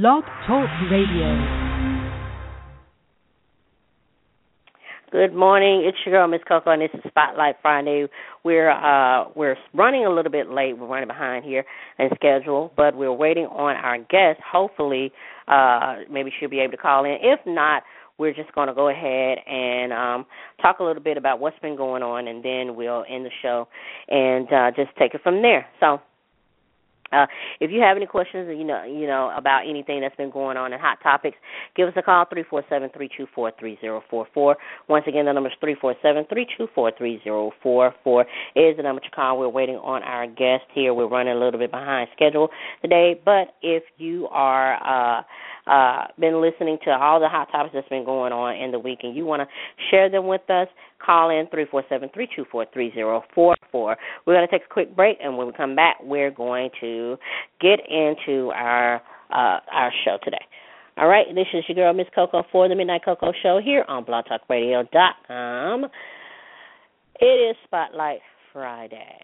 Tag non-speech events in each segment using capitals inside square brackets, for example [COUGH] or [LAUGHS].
Blog Talk Radio. Good morning. It's your girl, Miss Coco, and this is Spotlight Friday. We're uh we're running a little bit late. We're running behind here in schedule, but we're waiting on our guest. Hopefully, uh maybe she'll be able to call in. If not, we're just going to go ahead and um talk a little bit about what's been going on, and then we'll end the show and uh just take it from there. So. Uh, if you have any questions, you know, you know about anything that's been going on in hot topics, give us a call three four seven three two four three zero four four. Once again, the number is three four seven three two four three zero four four. Is the number to call. We're waiting on our guest here. We're running a little bit behind schedule today, but if you are uh, uh, been listening to all the hot topics that's been going on in the week, and you want to share them with us, call in three four seven three two four three zero four four. We're going to take a quick break, and when we come back, we're going to get into our uh, our show today. All right, this is your girl Miss Coco for the Midnight Coco Show here on BlogTalkRadio.com. It is Spotlight Friday.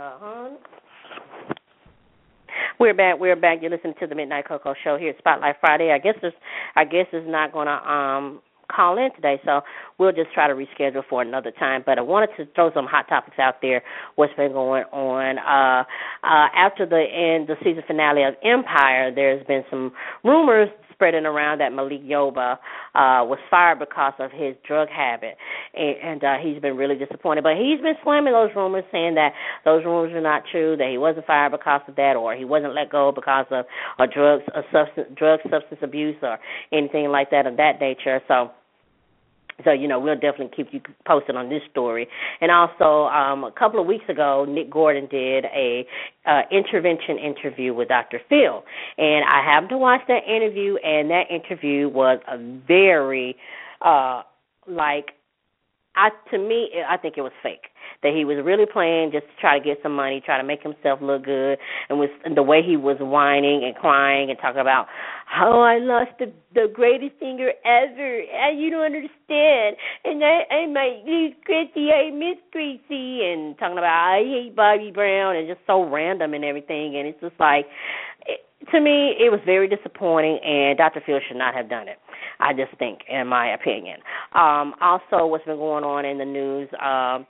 Because, huh? We're back. We're back. You're listening to the Midnight Coco Show here Spotlight Friday. I guess this, I guess is not gonna um call in today, so we'll just try to reschedule for another time. But I wanted to throw some hot topics out there. What's been going on uh, uh, after the end, the season finale of Empire? There's been some rumors spreading around that Malik Yoba uh, was fired because of his drug habit, and, and uh, he's been really disappointed. But he's been slamming those rumors, saying that those rumors are not true, that he wasn't fired because of that, or he wasn't let go because of a drugs, a substance, drug substance abuse, or anything like that of that nature. So so you know we'll definitely keep you posted on this story. And also, um, a couple of weeks ago, Nick Gordon did a uh, intervention interview with Dr. Phil, and I happened to watch that interview, and that interview was a very uh, like I to me I think it was fake that he was really playing just to try to get some money, try to make himself look good, and was and the way he was whining and crying and talking about how I lost the the greatest singer ever, and you don't understand, and I I might lose Chrissy, I miss Chrissy, and talking about I hate Bobby Brown, and just so random and everything, and it's just like. To me, it was very disappointing, and Dr. Phil should not have done it. I just think, in my opinion. Um, also, what's been going on in the news? Um,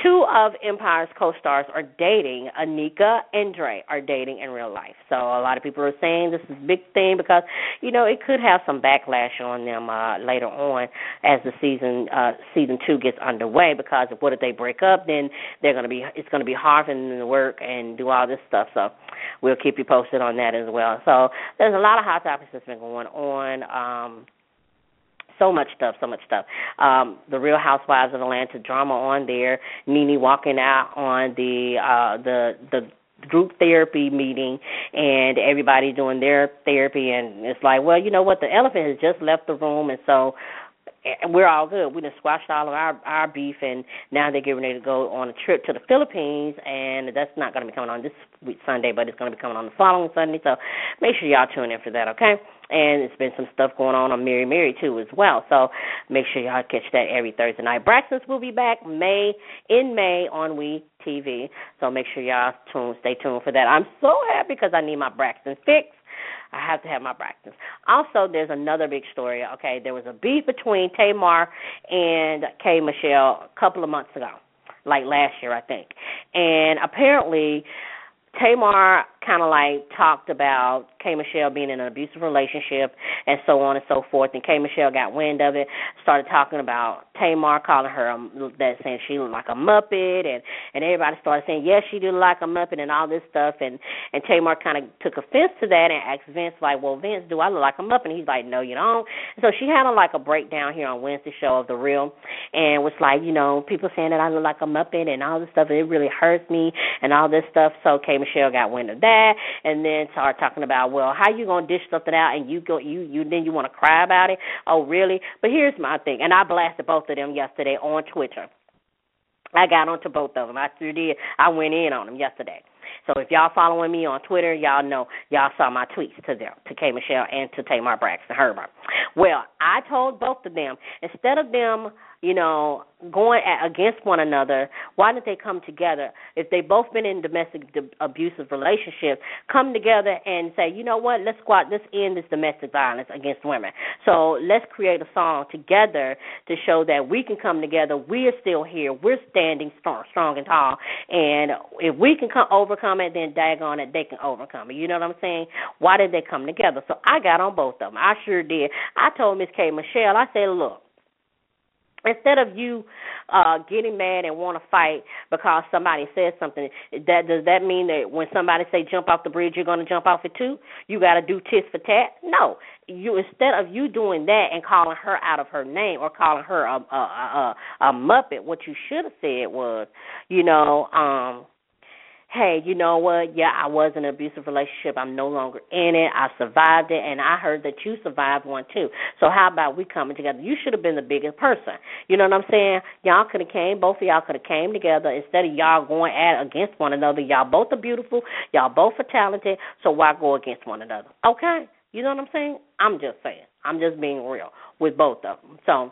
Two of Empire's co-stars are dating. Anika and Dre are dating in real life. So a lot of people are saying this is a big thing because you know it could have some backlash on them uh, later on as the season uh, season two gets underway. Because if what if they break up, then they're gonna be it's gonna be hard for them to work and do all this stuff. So we'll keep you posted on that as well. So there's a lot of hot topics that's been going on. Um, so much stuff, so much stuff. Um, the Real Housewives of Atlanta drama on there. Nene walking out on the uh, the the group therapy meeting and everybody doing their therapy and it's like well you know what the elephant has just left the room and so and we're all good. We done squashed all of our our beef, and now they're getting ready to go on a trip to the Philippines, and that's not going to be coming on this week Sunday, but it's going to be coming on the following Sunday. So make sure y'all tune in for that, okay? And it's been some stuff going on on Mary Mary too as well. So make sure y'all catch that every Thursday night. Braxton's will be back May in May on We TV. So make sure y'all tune, stay tuned for that. I'm so happy because I need my Braxton fix. I have to have my practice. Also, there's another big story. Okay, there was a beef between Tamar and K Michelle a couple of months ago, like last year, I think. And apparently, Tamar kind of like talked about K Michelle being in an abusive relationship and so on and so forth. And K Michelle got wind of it, started talking about Tamar, calling her um, that saying she looked like a muppet, and and everybody started saying yes, she did like a muppet and all this stuff. And and Tamar kind of took offense to that and asked Vince like, well, Vince, do I look like a muppet? And he's like, no, you don't. And so she had a like a breakdown here on Wednesday show of the real, and was like, you know, people saying that I look like a muppet and all this stuff, and it really hurts me and all this stuff. So K Michelle got wind of that that, and then start talking about, well, how you gonna dish something out and you go you you then you want to cry about it? Oh, really? But here's my thing, and I blasted both of them yesterday on Twitter. I got onto both of them. I sure did. I went in on them yesterday. So if y'all following me on Twitter, y'all know y'all saw my tweets to them, to K Michelle and to Tamar Braxton Herbert. Well, I told both of them instead of them you know, going at, against one another, why didn't they come together? If they both been in domestic d- abusive relationships, come together and say, you know what, let's out, let's end this domestic violence against women. So let's create a song together to show that we can come together. We are still here. We're standing strong, strong and tall. And if we can come overcome it, then daggone it, they can overcome it. You know what I'm saying? Why did they come together? So I got on both of them. I sure did. I told Miss K. Michelle, I said, look instead of you uh getting mad and want to fight because somebody says something that does that mean that when somebody say jump off the bridge you're going to jump off it too? You got to do tit for tat? No. You instead of you doing that and calling her out of her name or calling her a a a, a muppet what you should have said was you know um hey, you know what? Yeah, I was in an abusive relationship. I'm no longer in it. I survived it, and I heard that you survived one too. So how about we coming together? You should have been the biggest person. You know what I'm saying? Y'all could have came. Both of y'all could have came together instead of y'all going at against one another. Y'all both are beautiful. Y'all both are talented. So why go against one another? Okay. You know what I'm saying? I'm just saying. I'm just being real with both of them. So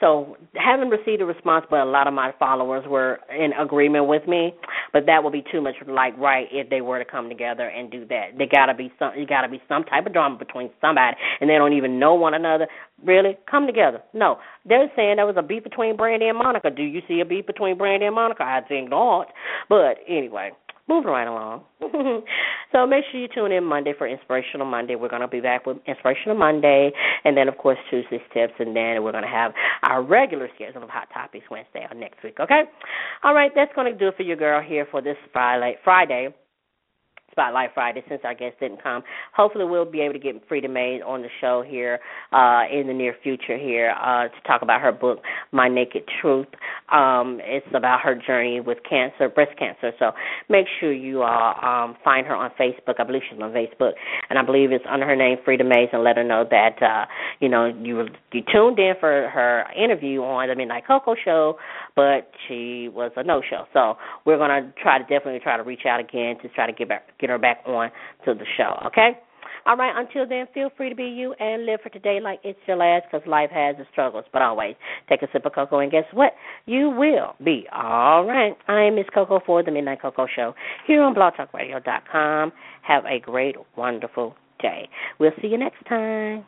So haven't received a response, but a lot of my followers were in agreement with me. But that would be too much like right if they were to come together and do that. They gotta be some. You gotta be some type of drama between somebody, and they don't even know one another. Really, come together. No, they're saying there was a beef between Brandy and Monica. Do you see a beef between Brandy and Monica? I think not. But anyway, moving right along. [LAUGHS] so make sure you tune in Monday for Inspirational Monday. We're going to be back with Inspirational Monday, and then of course Tuesday's tips, and then we're going to have our regular schedule of Hot Topics Wednesday or next week. Okay. All right, that's going to do it for your girl here for this Friday. Friday. Spotlight Friday since our guest didn't come. Hopefully, we'll be able to get Freda May on the show here uh, in the near future here uh, to talk about her book, My Naked Truth. Um, it's about her journey with cancer, breast cancer. So make sure you uh, um, find her on Facebook. I believe she's on Facebook, and I believe it's under her name, Freda Mays, and let her know that uh, you know you you tuned in for her interview on the Midnight Coco show, but she was a no show. So we're gonna try to definitely try to reach out again to try to get back get her back on to the show. Okay. All right, until then, feel free to be you and live for today like it's your last because life has its struggles. But always take a sip of cocoa, and guess what? You will be all right. I'm Miss Coco for the Midnight Coco Show here on blogtalkradio.com. Have a great, wonderful day. We'll see you next time.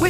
With